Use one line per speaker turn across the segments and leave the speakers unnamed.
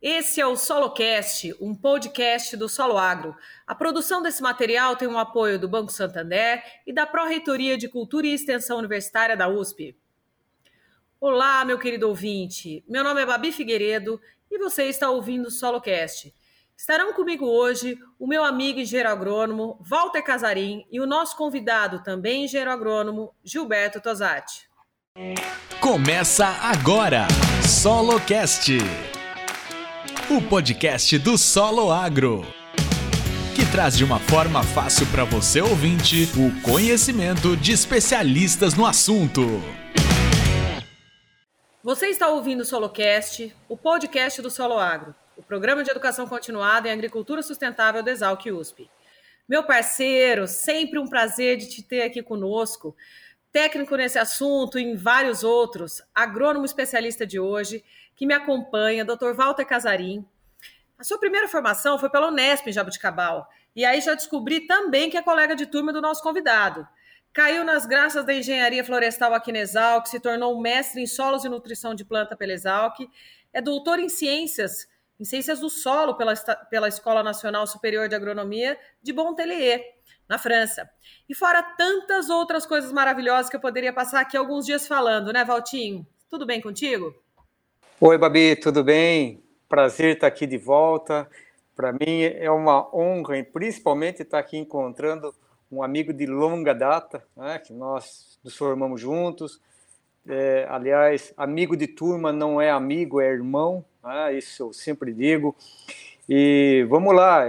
Esse é o SoloCast, um podcast do Solo Agro. A produção desse material tem o um apoio do Banco Santander e da Pró-Reitoria de Cultura e Extensão Universitária da USP. Olá, meu querido ouvinte. Meu nome é Babi Figueiredo e você está ouvindo o SoloCast. Estarão comigo hoje o meu amigo engenheiro agrônomo Walter Casarim e o nosso convidado, também engenheiro agrônomo, Gilberto Tosati.
Começa agora, SoloCast, o podcast do Solo Agro, que traz de uma forma fácil para você ouvinte o conhecimento de especialistas no assunto.
Você está ouvindo o SoloCast, o podcast do Solo Agro o Programa de Educação Continuada em Agricultura Sustentável do Exalc USP. Meu parceiro, sempre um prazer de te ter aqui conosco. Técnico nesse assunto e em vários outros, agrônomo especialista de hoje, que me acompanha, Dr. Walter Casarim. A sua primeira formação foi pela Unesp em Jabuticabal. E aí já descobri também que é colega de turma do nosso convidado. Caiu nas graças da engenharia florestal aqui na Exalc, se tornou mestre em solos e nutrição de planta pela Exalc, é doutor em ciências em Ciências do Solo pela, pela Escola Nacional Superior de Agronomia de Montpellier, na França. E fora tantas outras coisas maravilhosas que eu poderia passar aqui alguns dias falando, né, Valtinho? Tudo bem contigo?
Oi, Babi, tudo bem? Prazer estar aqui de volta. Para mim é uma honra, principalmente estar aqui encontrando um amigo de longa data, né, que nós nos formamos juntos. É, aliás, amigo de turma não é amigo, é irmão, né? isso eu sempre digo. E vamos lá,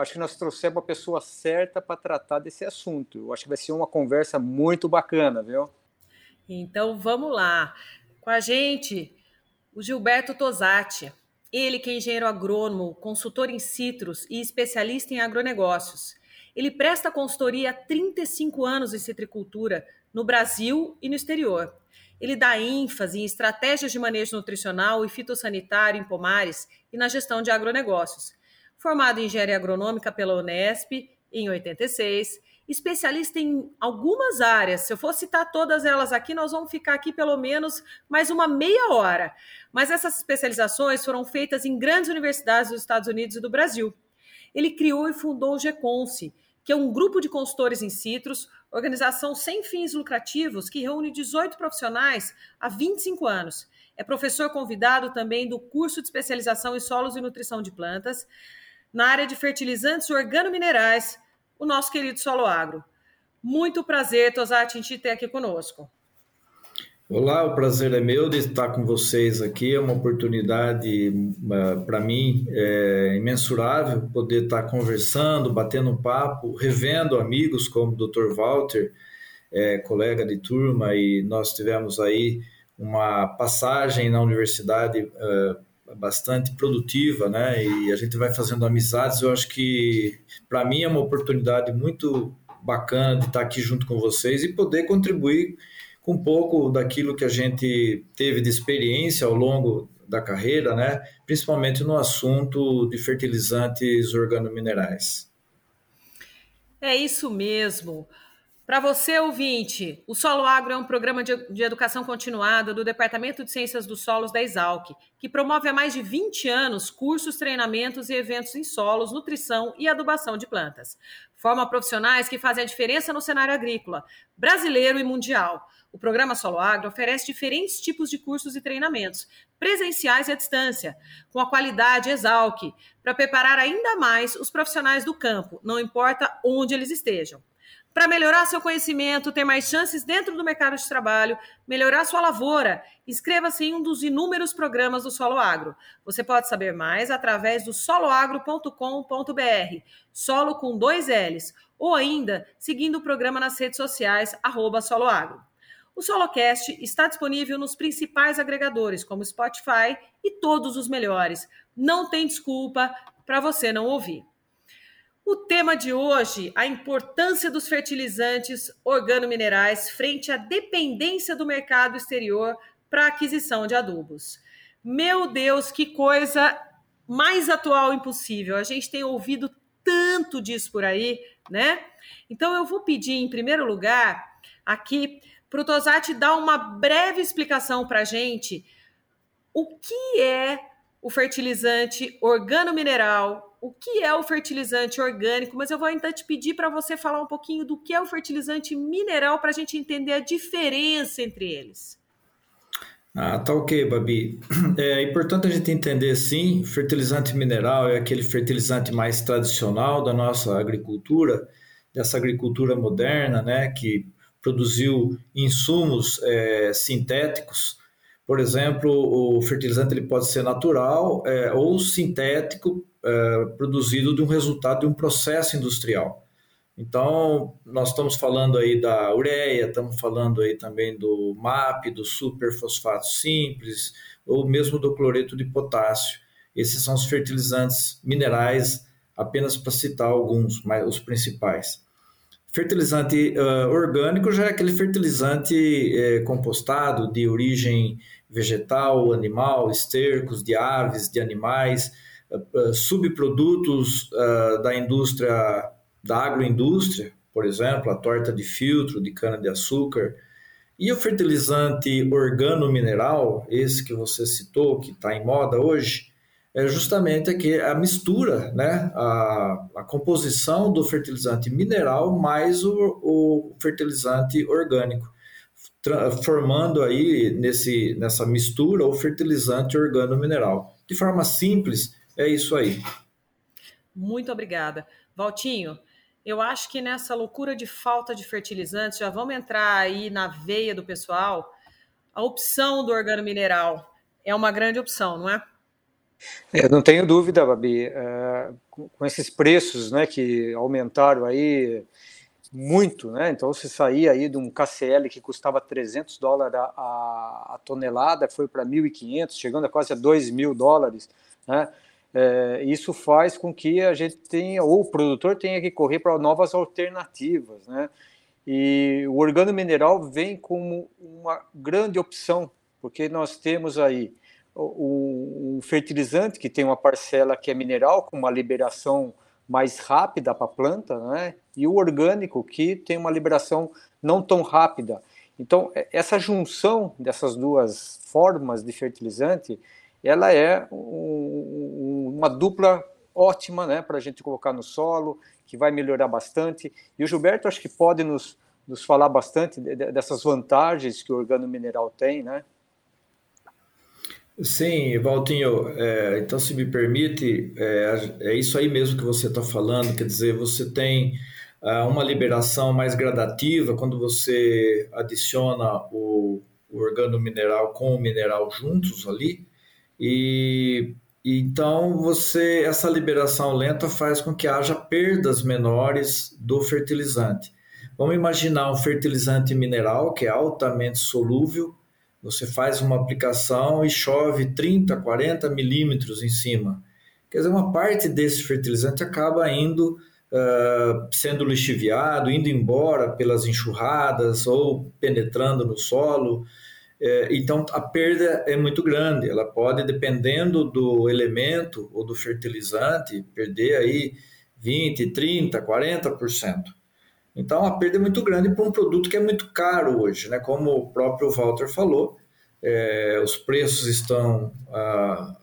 acho que nós trouxemos a pessoa certa para tratar desse assunto. Eu acho que vai ser uma conversa muito bacana, viu?
Então vamos lá. Com a gente, o Gilberto Tosati. Ele que é engenheiro agrônomo, consultor em citros e especialista em agronegócios. Ele presta consultoria há 35 anos em citricultura no Brasil e no exterior. Ele dá ênfase em estratégias de manejo nutricional e fitossanitário em pomares e na gestão de agronegócios. Formado em engenharia agronômica pela Unesp em 86, especialista em algumas áreas. Se eu for citar todas elas aqui, nós vamos ficar aqui pelo menos mais uma meia hora. Mas essas especializações foram feitas em grandes universidades dos Estados Unidos e do Brasil. Ele criou e fundou o GECONSE, que é um grupo de consultores em citros, organização sem fins lucrativos que reúne 18 profissionais há 25 anos. É professor convidado também do curso de especialização em solos e nutrição de plantas, na área de fertilizantes organominerais, o nosso querido Solo Agro. Muito prazer, Tosati, em te ter aqui conosco.
Olá, o prazer é meu de estar com vocês aqui. É uma oportunidade uh, para mim é, imensurável poder estar conversando, batendo papo, revendo amigos como o Dr. Walter, é, colega de turma, e nós tivemos aí uma passagem na universidade uh, bastante produtiva, né? E a gente vai fazendo amizades. Eu acho que para mim é uma oportunidade muito bacana de estar aqui junto com vocês e poder contribuir um pouco daquilo que a gente teve de experiência ao longo da carreira, né? principalmente no assunto de fertilizantes organominerais.
É isso mesmo. Para você, ouvinte, o Solo Agro é um programa de, de, educação continuada do Departamento de Ciências dos Solos da Exalc, que promove há mais de 20 anos cursos, treinamentos e eventos em solos, nutrição e adubação de plantas. Forma profissionais que fazem a diferença no cenário agrícola, brasileiro e mundial. O programa Solo Agro oferece diferentes tipos de cursos e treinamentos, presenciais e à distância, com a qualidade Exalc, para preparar ainda mais os profissionais do campo, não importa onde eles estejam. Para melhorar seu conhecimento, ter mais chances dentro do mercado de trabalho, melhorar sua lavoura, inscreva-se em um dos inúmeros programas do Solo Agro. Você pode saber mais através do soloagro.com.br, solo com dois L's, ou ainda seguindo o programa nas redes sociais, arroba soloagro. O Solocast está disponível nos principais agregadores, como Spotify e todos os melhores. Não tem desculpa para você não ouvir. O tema de hoje, a importância dos fertilizantes organominerais frente à dependência do mercado exterior para aquisição de adubos. Meu Deus, que coisa mais atual impossível. A gente tem ouvido tanto disso por aí, né? Então eu vou pedir em primeiro lugar aqui para o Tosati dar uma breve explicação para a gente o que é o fertilizante organo-mineral. O que é o fertilizante orgânico? Mas eu vou ainda te pedir para você falar um pouquinho do que é o fertilizante mineral para a gente entender a diferença entre eles.
Ah, tá ok, Babi. É importante a gente entender, sim, fertilizante mineral é aquele fertilizante mais tradicional da nossa agricultura, dessa agricultura moderna, né, que produziu insumos é, sintéticos. Por exemplo, o fertilizante ele pode ser natural é, ou sintético, é, produzido de um resultado de um processo industrial. Então, nós estamos falando aí da ureia, estamos falando aí também do MAP, do superfosfato simples, ou mesmo do cloreto de potássio. Esses são os fertilizantes minerais, apenas para citar alguns, mas os principais. Fertilizante uh, orgânico já é aquele fertilizante compostado de origem vegetal, animal, estercos de aves, de animais, uh, uh, subprodutos da indústria, da agroindústria, por exemplo, a torta de filtro de cana-de-açúcar. E o fertilizante organo-mineral, esse que você citou, que está em moda hoje, é justamente aqui a mistura, né? a, a composição do fertilizante mineral mais o, o fertilizante orgânico, formando aí nesse, nessa mistura o fertilizante organo-mineral. De forma simples, é isso aí.
Muito obrigada. Valtinho, eu acho que nessa loucura de falta de fertilizantes, já vamos entrar aí na veia do pessoal, a opção do organo mineral é uma grande opção, não é?
Eu é, não tenho dúvida, Babi, é, com esses preços né, que aumentaram aí muito, né? Então, se sair aí de um KCL que custava 300 dólares a, a, a tonelada, foi para 1.500, chegando a quase a 2 mil dólares, né? É, isso faz com que a gente tenha, ou o produtor tenha que correr para novas alternativas, né? E o organo mineral vem como uma grande opção, porque nós temos aí o, fertilizante, que tem uma parcela que é mineral, com uma liberação mais rápida para a planta, né? E o orgânico, que tem uma liberação não tão rápida. Então, essa junção dessas duas formas de fertilizante, ela é um, uma dupla ótima né, para a gente colocar no solo, que vai melhorar bastante. E o Gilberto acho que pode nos, nos falar bastante dessas vantagens que o organo mineral tem, né?
Sim, Valtinho, é, então se me permite, é, é isso aí mesmo que você está falando, quer dizer, você tem é, uma liberação mais gradativa quando você adiciona o, o organo mineral com o mineral juntos ali, e, e então você essa liberação lenta faz com que haja perdas menores do fertilizante. Vamos imaginar um fertilizante mineral que é altamente solúvel, você faz uma aplicação e chove 30, 40 milímetros em cima. Quer dizer, uma parte desse fertilizante acaba indo uh, sendo lixiviado, indo embora pelas enxurradas ou penetrando no solo. É, então, a perda é muito grande. Ela pode, dependendo do elemento ou do fertilizante, perder aí 20, 30, 40%. Então a perda é muito grande para um produto que é muito caro hoje, né? Como o próprio Walter falou, é, os preços estão ah,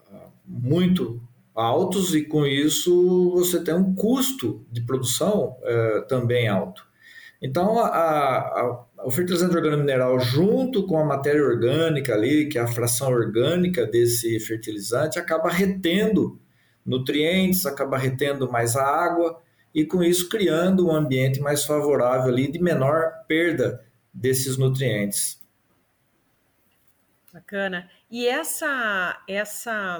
muito altos e com isso você tem um custo de produção é, também alto. Então a, a, o fertilizante orgânico mineral junto com a matéria orgânica ali, que é a fração orgânica desse fertilizante, acaba retendo nutrientes, acaba retendo mais a água e com isso criando um ambiente mais favorável ali de menor perda desses nutrientes.
Bacana. E essa essa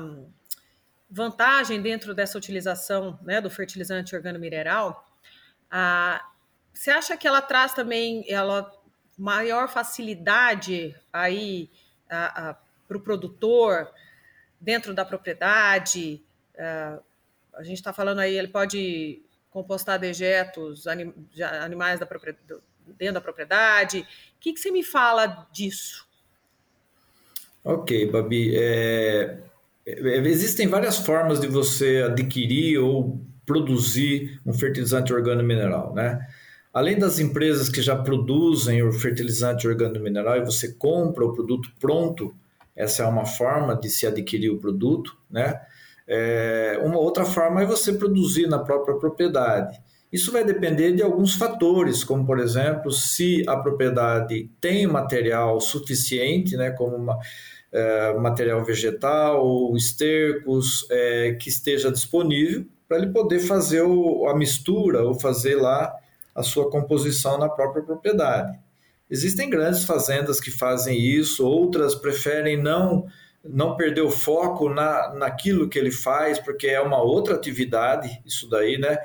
vantagem dentro dessa utilização né, do fertilizante organomineral, ah, você acha que ela traz também ela maior facilidade aí para o produtor dentro da propriedade? Ah, a gente está falando aí, ele pode compostar dejetos anim, animais da dentro da propriedade. O que, que você me fala disso?
Ok, Babi. É, existem várias formas de você adquirir ou produzir um fertilizante organo-mineral, né? Além das empresas que já produzem o fertilizante organo-mineral e você compra o produto pronto, Essa é uma forma de se adquirir o produto, né? É, uma outra forma é você produzir na própria propriedade. Isso vai depender de alguns fatores, como por exemplo, se a propriedade tem material suficiente, né, como uma, é, material vegetal estercos é, que esteja disponível para ele poder fazer o, a mistura ou fazer lá a sua composição na própria propriedade. Existem grandes fazendas que fazem isso, outras preferem não não perder o foco na, naquilo que ele faz, porque é uma outra atividade, isso daí, né?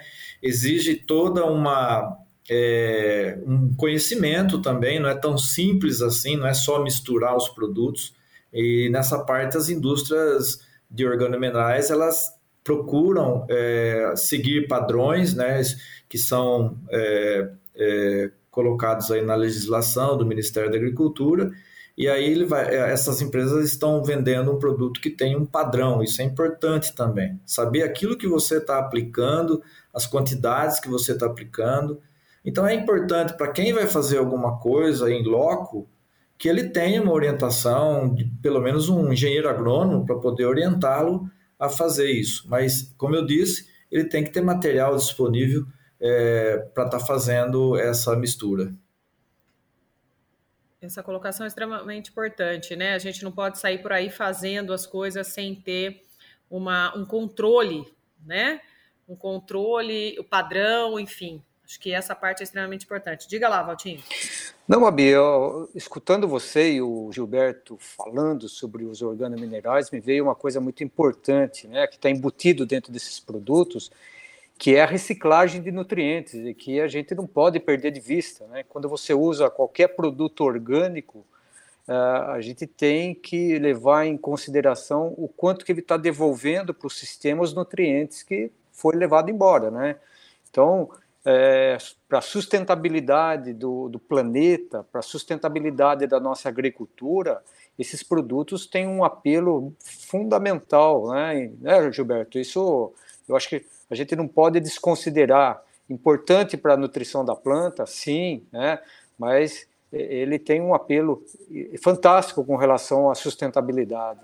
Exige toda uma é, um conhecimento também, não é tão simples assim, não é só misturar os produtos. E nessa parte as indústrias de organominerais elas procuram é, seguir padrões, né, que são é, é colocados aí na legislação do Ministério da Agricultura e aí ele vai, é, essas empresas estão vendendo um produto que tem um padrão, isso é importante também. Saber aquilo que você está aplicando, as quantidades que você está aplicando. Então é importante para quem vai fazer alguma coisa em loco que ele tenha uma orientação, de pelo menos um engenheiro agrônomo para poder orientá-lo a fazer isso. Mas, como eu disse, ele tem que ter material disponível é, para estar tá fazendo essa mistura.
Essa colocação é extremamente importante, né? A gente não pode sair por aí fazendo as coisas sem ter uma, um controle, né? Um controle, o padrão, enfim. Acho que essa parte é extremamente importante. Diga lá, Valtinho.
Não, Abi, escutando você e o Gilberto falando sobre os organominerais, me veio uma coisa muito importante, né? Que está embutido dentro desses produtos, que é a reciclagem de nutrientes e que a gente não pode perder de vista. Né? Quando você usa qualquer produto orgânico, uh, a gente tem que levar em consideração o quanto que ele está devolvendo para o sistema os nutrientes que foi levado embora. Né? Então, é, para a sustentabilidade do, do planeta, para a sustentabilidade da nossa agricultura, esses produtos têm um apelo fundamental, né, né Gilberto? Isso, eu acho que a gente não pode desconsiderar. Importante para a nutrição da planta, sim, né? mas ele tem um apelo fantástico com relação à sustentabilidade.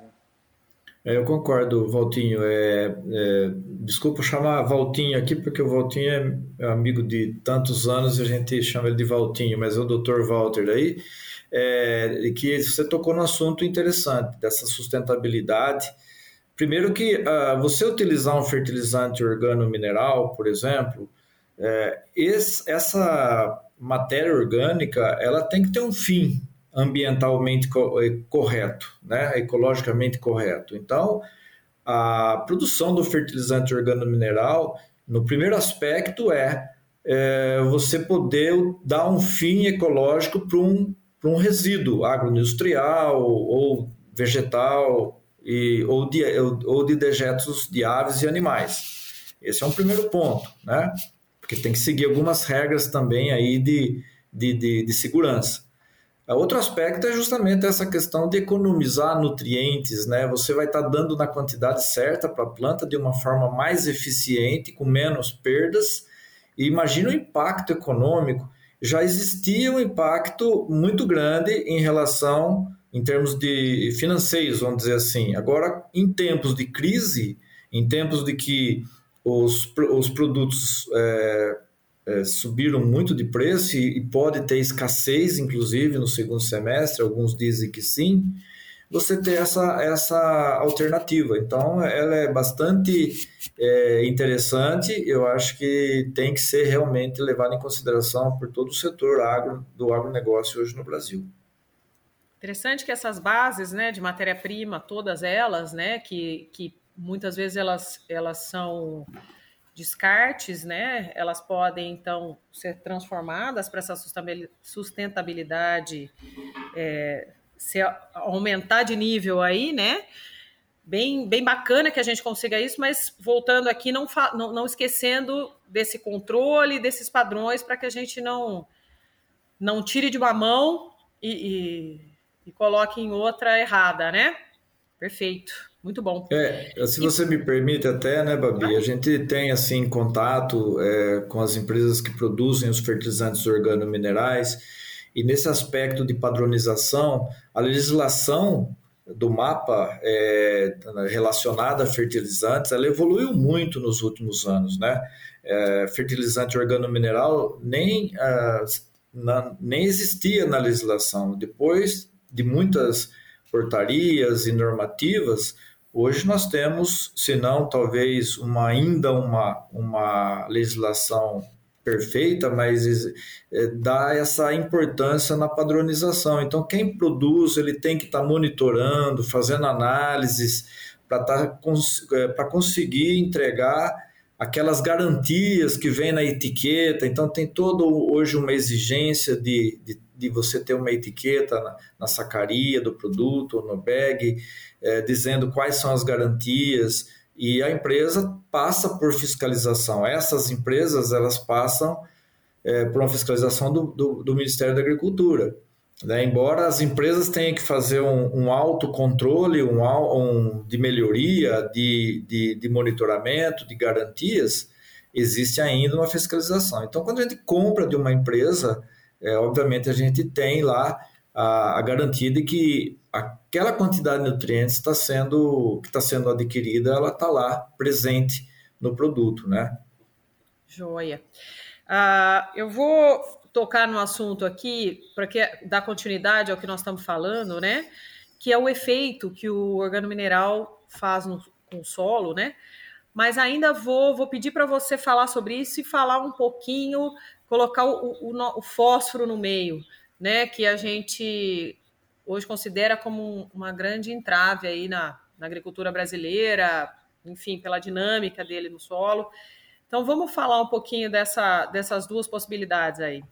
É, eu concordo, Valtinho. É, é, desculpa chamar Valtinho aqui, porque o Valtinho é amigo de tantos anos e a gente chama ele de Valtinho, mas é o Dr. Walter aí, é, que você tocou no assunto interessante dessa sustentabilidade Primeiro que uh, você utilizar um fertilizante organo-mineral, por exemplo, é, esse, essa matéria orgânica ela tem que ter um fim ambientalmente eh, correto, né? ecologicamente correto. Então, a produção do fertilizante organo-mineral, no primeiro aspecto, é, é, você poder dar um fim ecológico para um, um resíduo agroindustrial ou vegetal e, ou, de, ou de dejetos de aves e animais. Esse é um primeiro ponto, né? Porque tem que seguir algumas regras também aí de, de, de, de segurança. Outro aspecto é justamente essa questão de economizar nutrientes, né? Você vai estar tá dando na quantidade certa para a planta de uma forma mais eficiente, com menos perdas. E imagina o impacto econômico. Já existia um impacto muito grande em relação em termos de financeiros, vamos dizer assim. Agora, em tempos de crise, em tempos de que os, os produtos é, é, subiram muito de preço e, e, pode ter escassez, inclusive, no segundo semestre, alguns dizem que sim, você ter essa, essa alternativa. Então, ela é bastante é, interessante, eu acho que tem que ser realmente levada em consideração por todo o setor agro, do agronegócio hoje no Brasil.
Interessante que essas bases né, de matéria-prima, todas elas, né, que, que muitas vezes elas, elas são descartes, né, elas podem então ser transformadas para essa sustentabilidade é, se aumentar de nível aí, né? Bem, bem bacana que a gente consiga isso, mas voltando aqui, não, não, não esquecendo desse controle, desses padrões, para que a gente não, não tire de uma mão e, e e coloque em outra errada, né? Perfeito. Muito bom.
É, se você me permite até, né, Babi, a gente tem assim contato é, com as empresas que produzem os fertilizantes organominerais e nesse aspecto de padronização, a legislação do mapa é, relacionada a fertilizantes, ela evoluiu muito nos últimos anos, né? É, fertilizante organomineral nem, ah, na, nem existia na legislação. Depois de muitas portarias e normativas, hoje nós temos, se não talvez uma, ainda uma, uma legislação perfeita, mas é, dá essa importância na padronização. Então, quem produz, ele tem que estar tá monitorando, fazendo análises para tá, é, conseguir entregar aquelas garantias que vem na etiqueta. Então, tem todo hoje uma exigência de, de, de você ter uma etiqueta na, na, sacaria do produto, no bag, é, dizendo quais são as garantias, e a empresa passa por fiscalização. Essas empresas elas passam é, por uma fiscalização do, do, do, Ministério da Agricultura. Né? Embora as empresas tenham que fazer um, um autocontrole um, um, de melhoria, de, de, de monitoramento, de garantias, existe ainda uma fiscalização. Então, quando a gente compra de uma empresa, é, obviamente a gente tem lá a, a garantia de que aquela quantidade de nutrientes está sendo que está sendo adquirida, ela está lá presente no produto, né?
Joia. Uh, eu vou tocar no assunto aqui para que dar continuidade ao que nós estamos falando, né? Que é o efeito que o organomineral faz no, com o solo, né? Mas ainda vou, vou pedir para você falar sobre isso e falar um pouquinho, colocar o, o, o fósforo no meio né, que a gente hoje considera como uma grande entrave aí na, na agricultura brasileira, enfim, pela dinâmica dele no solo. Então vamos falar um pouquinho dessa, dessas duas possibilidades aí.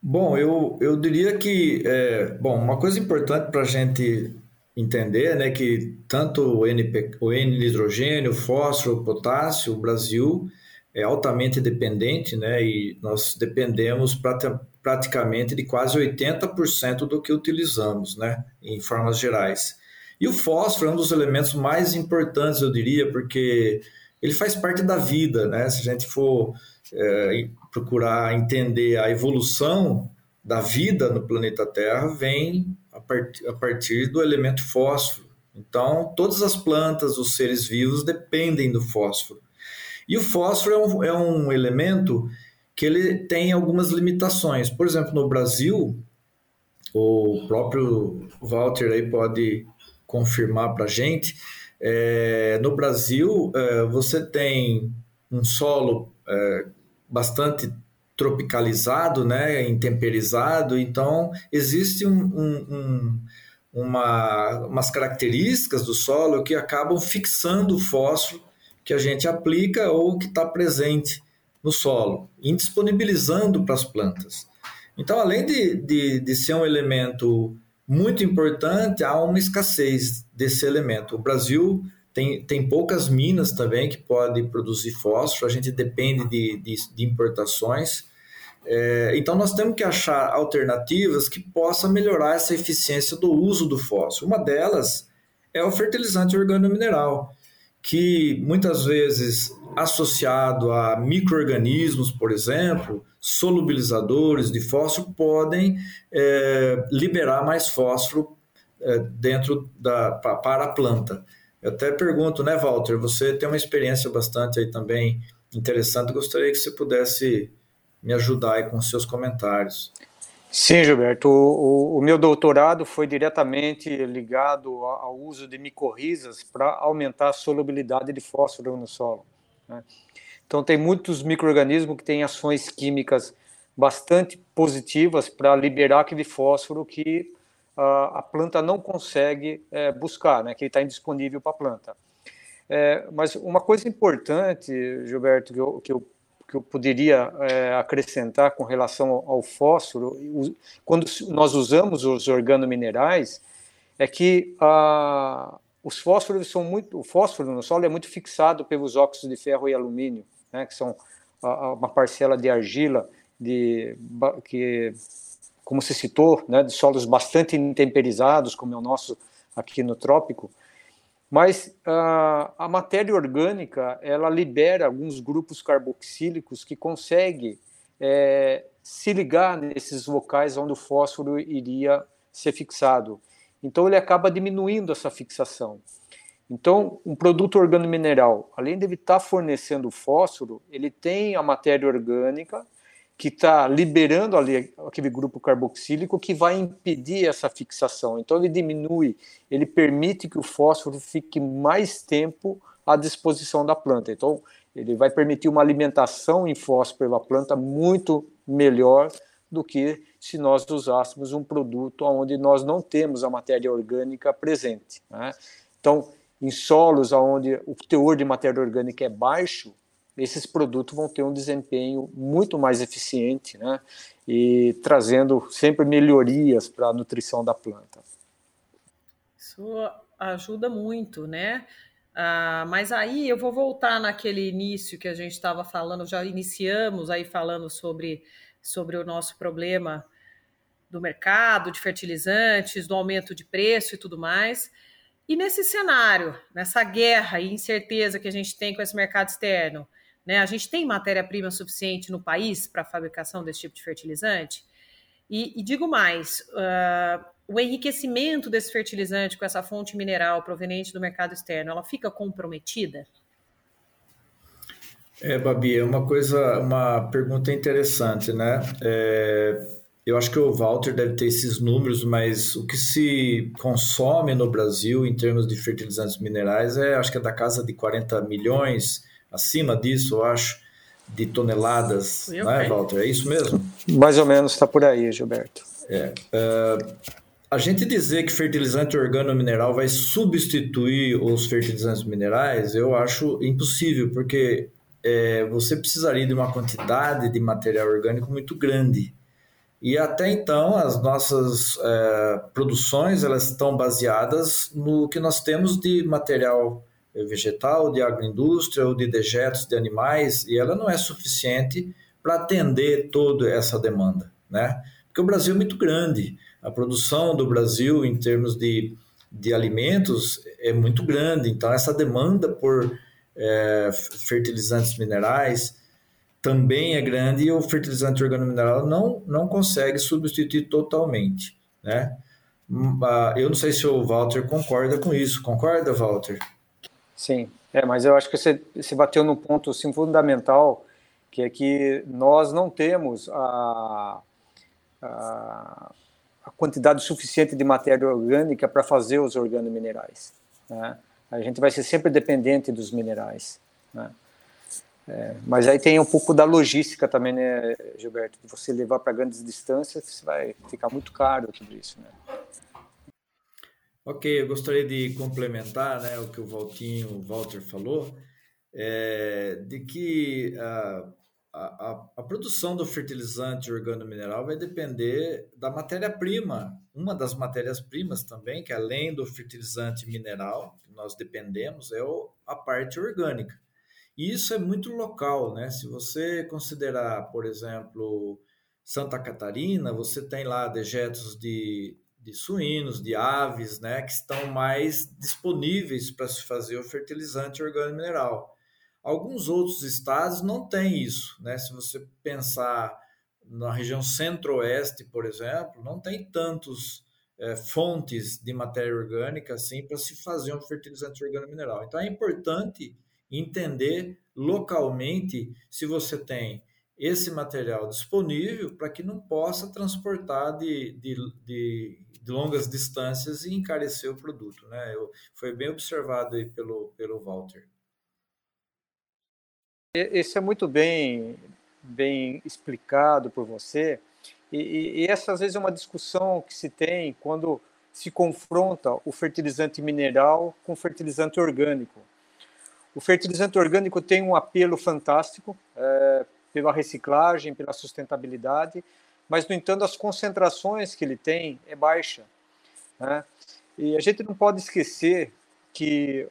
Bom, eu, eu diria que é, bom, uma coisa importante para a gente entender né, que tanto o, NP, o N-nitrogênio, fósforo, potássio, o Brasil é altamente dependente, né, e nós dependemos praticamente de quase 80% do que utilizamos, né, em formas gerais. E o fósforo é um dos elementos mais importantes, eu diria, porque ele faz parte da vida, né? Se a gente for é, procurar entender a evolução da vida no planeta Terra, vem a, part a partir do elemento fósforo. Então, todas as plantas, os seres vivos dependem do fósforo. E o fósforo é um, é um elemento que ele tem algumas limitações. Por exemplo, no Brasil, o próprio Walter aí pode confirmar para a gente, é, no Brasil é, você tem um solo é, bastante tropicalizado, né, intemperizado, então existe um, um, um, uma, umas características do solo que acabam fixando o fósforo que a gente aplica ou que está presente no solo, indisponibilizando para as plantas. Então, além de, de, de ser um elemento muito importante, há uma escassez desse elemento. O Brasil tem, tem poucas minas também que podem produzir fósforo, a gente depende de, de, de importações. É, então, nós temos que achar alternativas que possam melhorar essa eficiência do uso do fósforo. Uma delas é o fertilizante organomineral que muitas vezes associado a microorganismos, por exemplo, solubilizadores de fósforo, podem é, liberar mais fósforo é, dentro da para a planta. Eu até pergunto, né, Walter? Você tem uma experiência bastante aí também interessante. Gostaria que você pudesse me ajudar aí com seus comentários.
Sim, Gilberto. O, o, o, meu doutorado foi diretamente ligado ao uso de micorrizas para aumentar a solubilidade de fósforo no solo. Né? Então, tem muitos micro-organismos que têm ações químicas bastante positivas para liberar aquele fósforo que uh, a planta não consegue é, buscar, né? que está indisponível para a planta. É, mas uma coisa importante, Gilberto, que eu, que eu que eu poderia é, acrescentar com relação ao, fósforo, quando nós usamos os organominerais, é que os fósforos são muito, o fósforo no solo é muito fixado pelos óxidos de ferro e alumínio, né, que são uma parcela de argila de que, como se citou, né, de solos bastante intemperizados, como é o nosso aqui no trópico, mas uh, a matéria orgânica ela libera alguns grupos carboxílicos que conseguem é, se ligar nesses locais onde o fósforo iria ser fixado. Então ele acaba diminuindo essa fixação. Então, um produto organomineral, além de ele estar tá fornecendo fósforo, ele tem a matéria orgânica que está liberando ali aquele grupo carboxílico que vai impedir essa fixação. Então, ele diminui, ele permite que o fósforo fique mais tempo à disposição da planta. Então, ele vai permitir uma alimentação em fósforo pela planta muito melhor do que se nós usássemos um produto onde nós não temos a matéria orgânica presente. Né? Então, em solos onde o teor de matéria orgânica é baixo, esses produtos vão ter um desempenho muito mais eficiente, né? E trazendo sempre melhorias para a nutrição da planta.
Isso ajuda muito, né? Ah, mas aí eu vou voltar naquele início que a gente estava falando, já iniciamos aí falando sobre, sobre o nosso problema do mercado de fertilizantes, do aumento de preço e tudo mais. E nesse cenário, nessa guerra e incerteza que a gente tem com esse mercado externo, né, a gente tem matéria-prima suficiente no país para a fabricação desse tipo de fertilizante? E, e digo mais, uh, o enriquecimento desse fertilizante com essa fonte mineral proveniente do mercado externo, ela fica comprometida?
É, Babi, é uma coisa, uma pergunta interessante, né? É, eu acho que o Walter deve ter esses números, mas o que se consome no Brasil em termos de fertilizantes minerais é, acho que é da casa de 40 milhões, acima disso, eu acho, de toneladas, eu né, Walter? É isso mesmo?
Mais ou menos está por aí, Gilberto.
É, uh, a gente dizer que fertilizante organo-mineral vai substituir os fertilizantes minerais, eu acho impossível, porque é, você precisaria de uma quantidade de material orgânico muito grande. E até então, as nossas é, produções elas estão baseadas no que nós temos de material vegetal, de agroindústria ou de dejetos de animais, e ela não é suficiente para atender toda essa demanda, né? Porque o Brasil é muito grande a produção do Brasil em termos de, de alimentos é muito grande, então essa demanda por é, fertilizantes minerais também é grande e o fertilizante organomineral não, não consegue substituir totalmente, né? Hum, ah, eu não sei se o Walter concorda com isso. Concorda, Walter?
Sim, é, mas eu acho que você, você bateu no ponto assim, fundamental, que é que nós não temos a, a a quantidade suficiente de matéria orgânica para fazer os organominerais. Né? A gente vai ser sempre dependente dos minerais. Né? É, mas aí tem um pouco da logística também, né, Gilberto? De você levar para grandes distâncias, vai ficar muito caro tudo isso, né?
Ok, eu gostaria de complementar né, o que o Valtinho, o Walter falou, é, de que uh, a, a, produção do fertilizante organo-mineral vai depender da matéria-prima. Uma das matérias-primas também, que além do fertilizante mineral, que nós dependemos, é o, a parte orgânica. E isso é muito local, né? Se você considerar, por exemplo, Santa Catarina, você tem lá dejetos de, de suínos, de aves, né, que estão mais disponíveis para se fazer o fertilizante organo-mineral. Alguns outros estados não têm isso, né? Se você pensar na região centro-oeste, por exemplo, não tem tantos é, fontes de matéria orgânica assim para se fazer um fertilizante organo-mineral. Então é importante entender localmente se você tem esse material disponível para que não possa transportar de, de, de, de, longas distâncias e encarecer o produto. Né? Eu, foi bem observado aí pelo, pelo Walter.
Esse é muito bem, bem explicado por você. E, e, essa, às vezes, é uma discussão que se tem quando se confronta o fertilizante mineral com o fertilizante orgânico. O fertilizante orgânico tem um apelo fantástico é, pela reciclagem, pela sustentabilidade, mas, no entanto, as concentrações que ele tem é baixa. Né? E a gente não pode esquecer que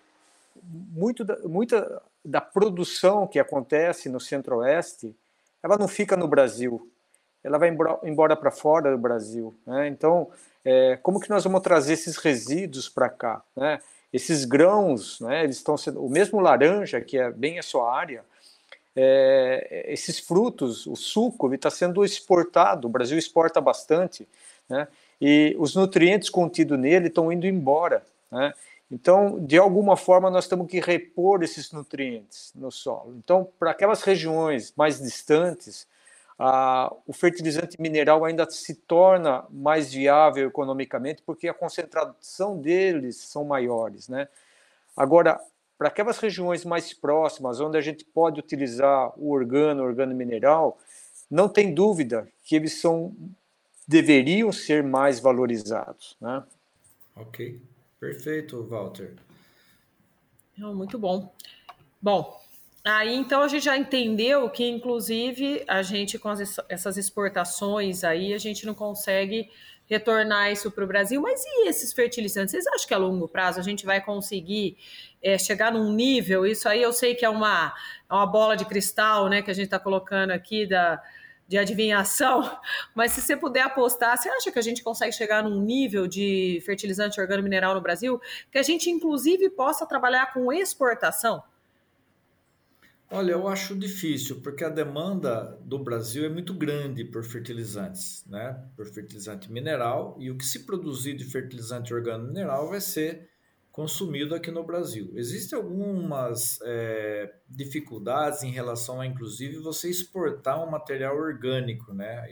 muito da, muita da produção que acontece no Centro-Oeste, ela não fica no Brasil, ela vai embora para fora do Brasil. Né? Então, é, como que nós vamos trazer esses resíduos para cá? Né? Esses grãos, né, eles estão sendo, o mesmo laranja, que é bem a sua área, é, esses frutos, o suco, está sendo exportado, o Brasil exporta bastante, né? e os nutrientes contidos nele estão indo embora. Né? Então, de alguma forma, nós temos que repor esses nutrientes no solo. Então, para aquelas regiões mais distantes, o fertilizante mineral ainda se torna mais viável economicamente porque a concentração deles são maiores, né? Agora, para aquelas regiões mais próximas, onde a gente pode utilizar o organo, o organo mineral, não tem dúvida que eles são deveriam ser mais valorizados, né?
Ok, perfeito, Walter.
Muito bom. Bom, Aí então a gente já entendeu que, inclusive, a gente com as, essas exportações aí, a gente não consegue retornar isso para o Brasil. Mas e esses fertilizantes? Vocês acham que a longo prazo a gente vai conseguir é, chegar num nível? Isso aí eu sei que é uma, é uma bola de cristal, né, que a gente está colocando aqui da, de adivinhação, mas se você puder apostar, você acha que a gente consegue chegar num nível de fertilizante organo-mineral no Brasil que a gente, inclusive, possa trabalhar com exportação?
Olha, eu acho difícil, porque a demanda do Brasil é muito grande por fertilizantes, né? Por fertilizante mineral, e o que se produzir de fertilizante organo-mineral vai ser consumido aqui no Brasil. Existem algumas é, dificuldades em relação a, inclusive, você exportar um material orgânico, né?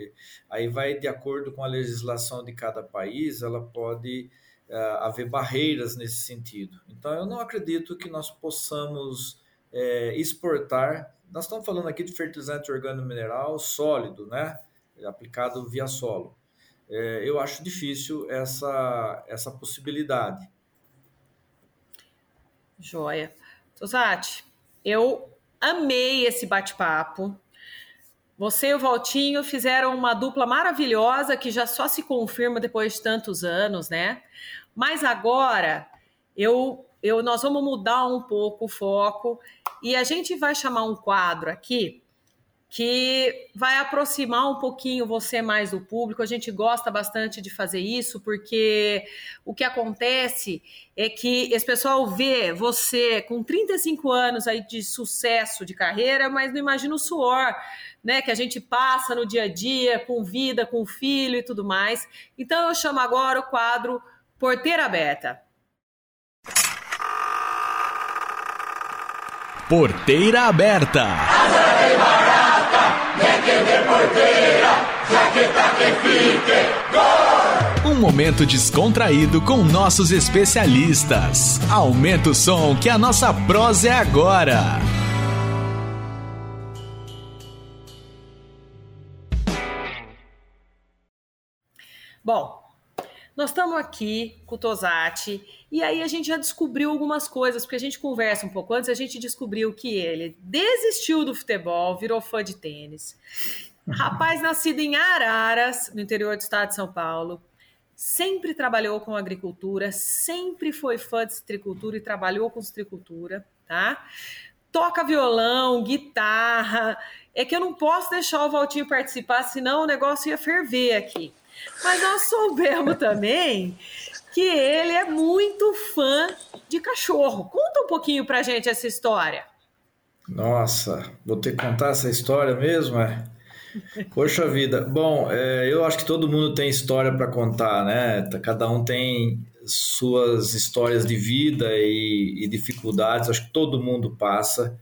Aí vai de acordo com a legislação de cada país, ela pode é, haver barreiras nesse sentido. Então, eu não acredito que nós possamos é, exportar. Nós estamos falando aqui de fertilizante organo-mineral sólido, né? Aplicado via solo. É, eu acho difícil essa, essa possibilidade.
Joia. Tosati, eu amei esse bate-papo. Você e o Valtinho fizeram uma dupla maravilhosa que já só se confirma depois de tantos anos, né? Mas agora eu eu, nós vamos mudar um pouco o foco e a gente vai chamar um quadro aqui que vai aproximar um pouquinho você mais do público. A gente gosta bastante de fazer isso, porque o que acontece é que esse pessoal vê você com 35 anos aí de sucesso de carreira, mas não imagina o suor, né, que a gente passa no dia a dia, com vida, com filho e tudo mais. Então eu chamo agora o quadro Porteira Aberta.
Porteira Aberta. Um momento descontraído com nossos especialistas. Aumenta o som que a nossa prosa é agora.
Bom, nós estamos aqui com o Tosati e aí a gente já descobriu algumas coisas, porque a gente conversa um pouco antes, a gente descobriu que ele desistiu do futebol, virou fã de tênis. Rapaz nascido em Araras, no interior do estado de São Paulo, sempre trabalhou com agricultura, sempre foi fã de citricultura e trabalhou com citricultura, tá? Toca violão, guitarra. É que eu não posso deixar o Valtinho participar, senão o negócio ia ferver aqui. Mas nós soubemos também que ele é muito fã de cachorro. Conta um pouquinho pra gente essa história.
Nossa, vou ter que contar essa história mesmo, é? Poxa vida. Bom, é, eu acho que todo mundo tem história para contar, né? Cada um tem suas histórias de vida e, e dificuldades. Acho que todo mundo passa.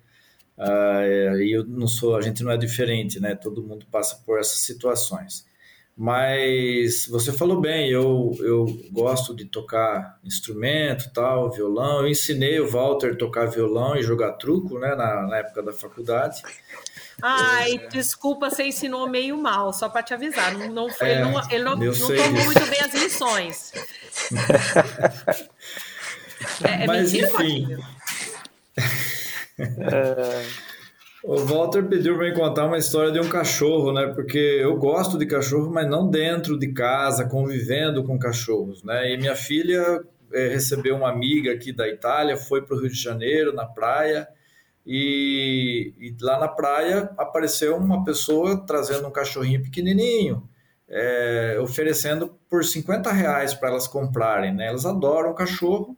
Uh, e eu não sou, a gente não é diferente, né? Todo mundo passa por essas situações. Mas você falou bem, eu, eu gosto de tocar instrumento, tal, violão. Eu ensinei o Walter a tocar violão e jogar truco, né, na, na época da faculdade.
Ai, é... desculpa, você ensinou meio mal, só para te avisar. Não, não foi, é, não, ele não, não tomou muito bem as lições.
é, é Mas, mentira, enfim. O Walter pediu para me contar uma história de um cachorro, né? Porque eu gosto de cachorro, mas não dentro de casa, convivendo com cachorros, né? E minha filha é, recebeu uma amiga aqui da Itália, foi para o Rio de Janeiro, na praia, e, e, lá na praia apareceu uma pessoa trazendo um cachorrinho pequenininho, é, oferecendo por 50 reais para elas comprarem, né? Elas adoram cachorro,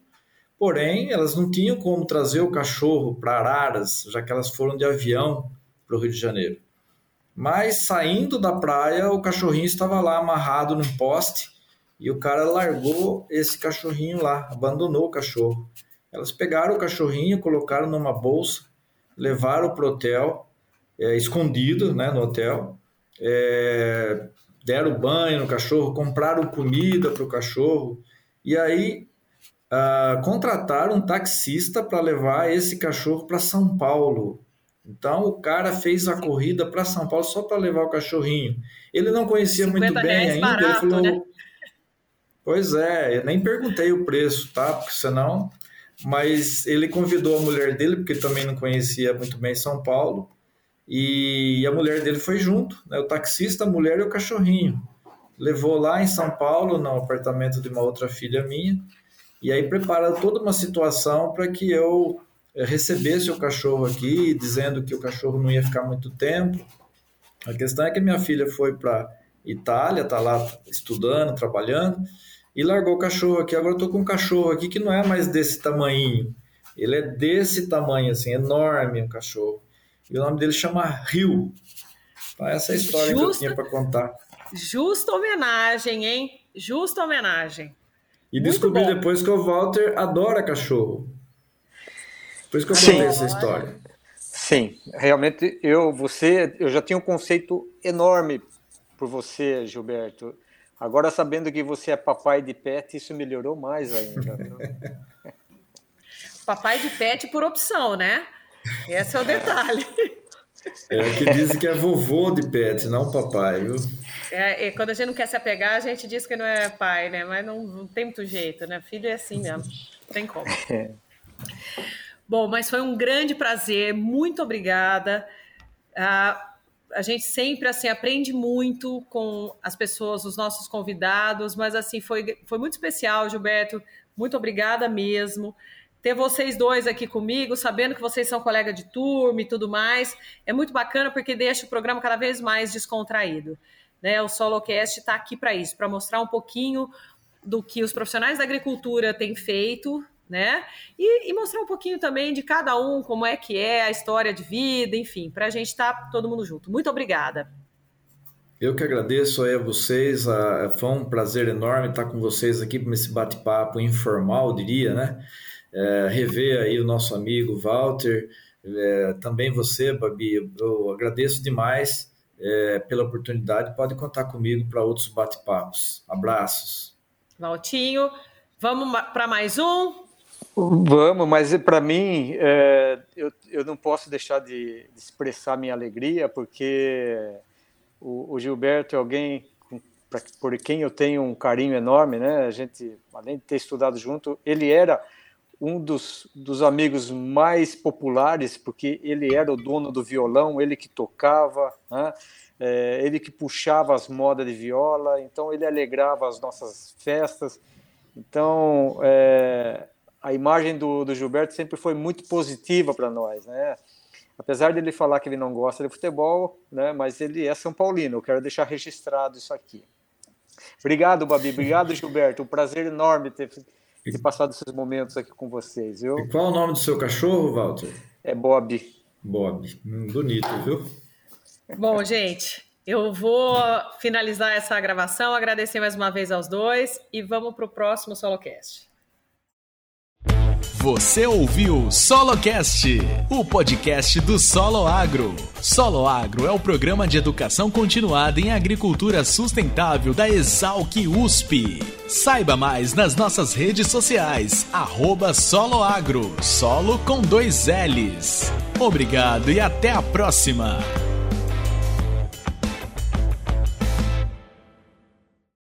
Porém, elas não tinham como trazer o cachorro para Araras, já que elas foram de avião para o Rio de Janeiro. Mas saindo da praia, o cachorrinho estava lá amarrado num poste E o cara largou esse cachorrinho lá, abandonou o cachorro. Elas pegaram o cachorrinho, colocaram numa bolsa, levaram para o hotel, é, escondido né, no hotel, é, deram banho no cachorro, compraram comida para o cachorro, e aí ah, contrataram um taxista para levar esse cachorro para São Paulo. Então o cara fez a corrida para São Paulo só para levar o cachorrinho. Ele não conhecia muito bem ainda. Barato, ele falou, né? Pois é, eu nem perguntei o preço, tá? Porque senão. Mas ele convidou a mulher dele, porque também não conhecia muito bem São Paulo, e a mulher dele foi junto, né? o taxista, a mulher e o cachorrinho. Levou lá em São Paulo, no apartamento de uma outra filha minha, e aí prepara toda uma situação para que eu eh, recebesse o cachorro aqui, dizendo que o cachorro não ia ficar muito tempo. A questão é que minha filha foi para Itália, está lá estudando, trabalhando, e largou o cachorro aqui. Agora eu tô com um cachorro aqui que não é mais desse tamanho. Ele é desse tamanho, assim, enorme, um cachorro. E o nome dele chama Rio. Então, essa é a história Justa, que eu tinha para contar.
Justa homenagem, hein? Justa homenagem.
E Muito descobri bom. depois que o Walter adora cachorro. Por isso que eu contei essa história.
Sim, realmente eu, você, eu já tinha um conceito enorme por você, Gilberto. Agora, sabendo que você é papai de pet, isso melhorou mais ainda.
papai de pet por opção, né? Esse é o detalhe.
É que dizem que é vovô de pet, não papai, viu?
É, quando a gente não quer se apegar, a gente diz que não é pai, né? Mas não, não tem muito jeito, né? Filho é assim mesmo. Não tem como. Bom, mas foi um grande prazer. Muito obrigada. Ah, a gente sempre assim aprende muito com as pessoas, os nossos convidados, mas assim foi, foi muito especial, Gilberto. Muito obrigada mesmo. Ter vocês dois aqui comigo, sabendo que vocês são colega de turma e tudo mais, é muito bacana porque deixa o programa cada vez mais descontraído. Né? O SoloCast está aqui para isso, para mostrar um pouquinho do que os profissionais da agricultura têm feito né? E, e, mostrar um pouquinho também de cada um, como é que é a história de vida, enfim, para a gente estar tá todo mundo junto. Muito obrigada.
Eu que agradeço aí a vocês, a, foi um prazer enorme estar com vocês aqui nesse bate-papo informal, diria, né? É, rever aí o nosso amigo Walter, é, também você, Babi, eu agradeço demais é, pela oportunidade, pode contar comigo para outros bate-papos. Abraços.
Valtinho, vamos para mais um?
Vamos, mas para mim, é, eu, eu não posso deixar de, de, expressar minha alegria, porque o, o Gilberto é alguém pra, por quem eu tenho um carinho enorme, né? A gente, além de ter estudado junto, ele era um dos, dos amigos mais populares, porque ele era o dono do violão, ele que tocava, né? é, ele que puxava as modas de viola, então ele alegrava as nossas festas. Então, é, a imagem do, do Gilberto sempre foi muito positiva para nós, né? Apesar dele falar que ele não gosta de futebol, né? Mas ele é São Paulino. Eu quero deixar registrado isso aqui. Obrigado, Babi. Obrigado, Gilberto. Um prazer enorme ter, ter passado esses momentos aqui com vocês, viu?
E qual é o nome do seu cachorro, Walter?
É Bob.
Bob. Hum, bonito, viu?
Bom, gente, eu vou finalizar essa gravação, agradecer mais uma vez aos dois e vamos para o próximo Solocast.
Você ouviu SoloCast, o podcast do Solo Agro. Solo Agro é o programa de educação continuada em agricultura sustentável da Exalc USP. Saiba mais nas nossas redes sociais, arroba Solo com dois L's. Obrigado e até a próxima!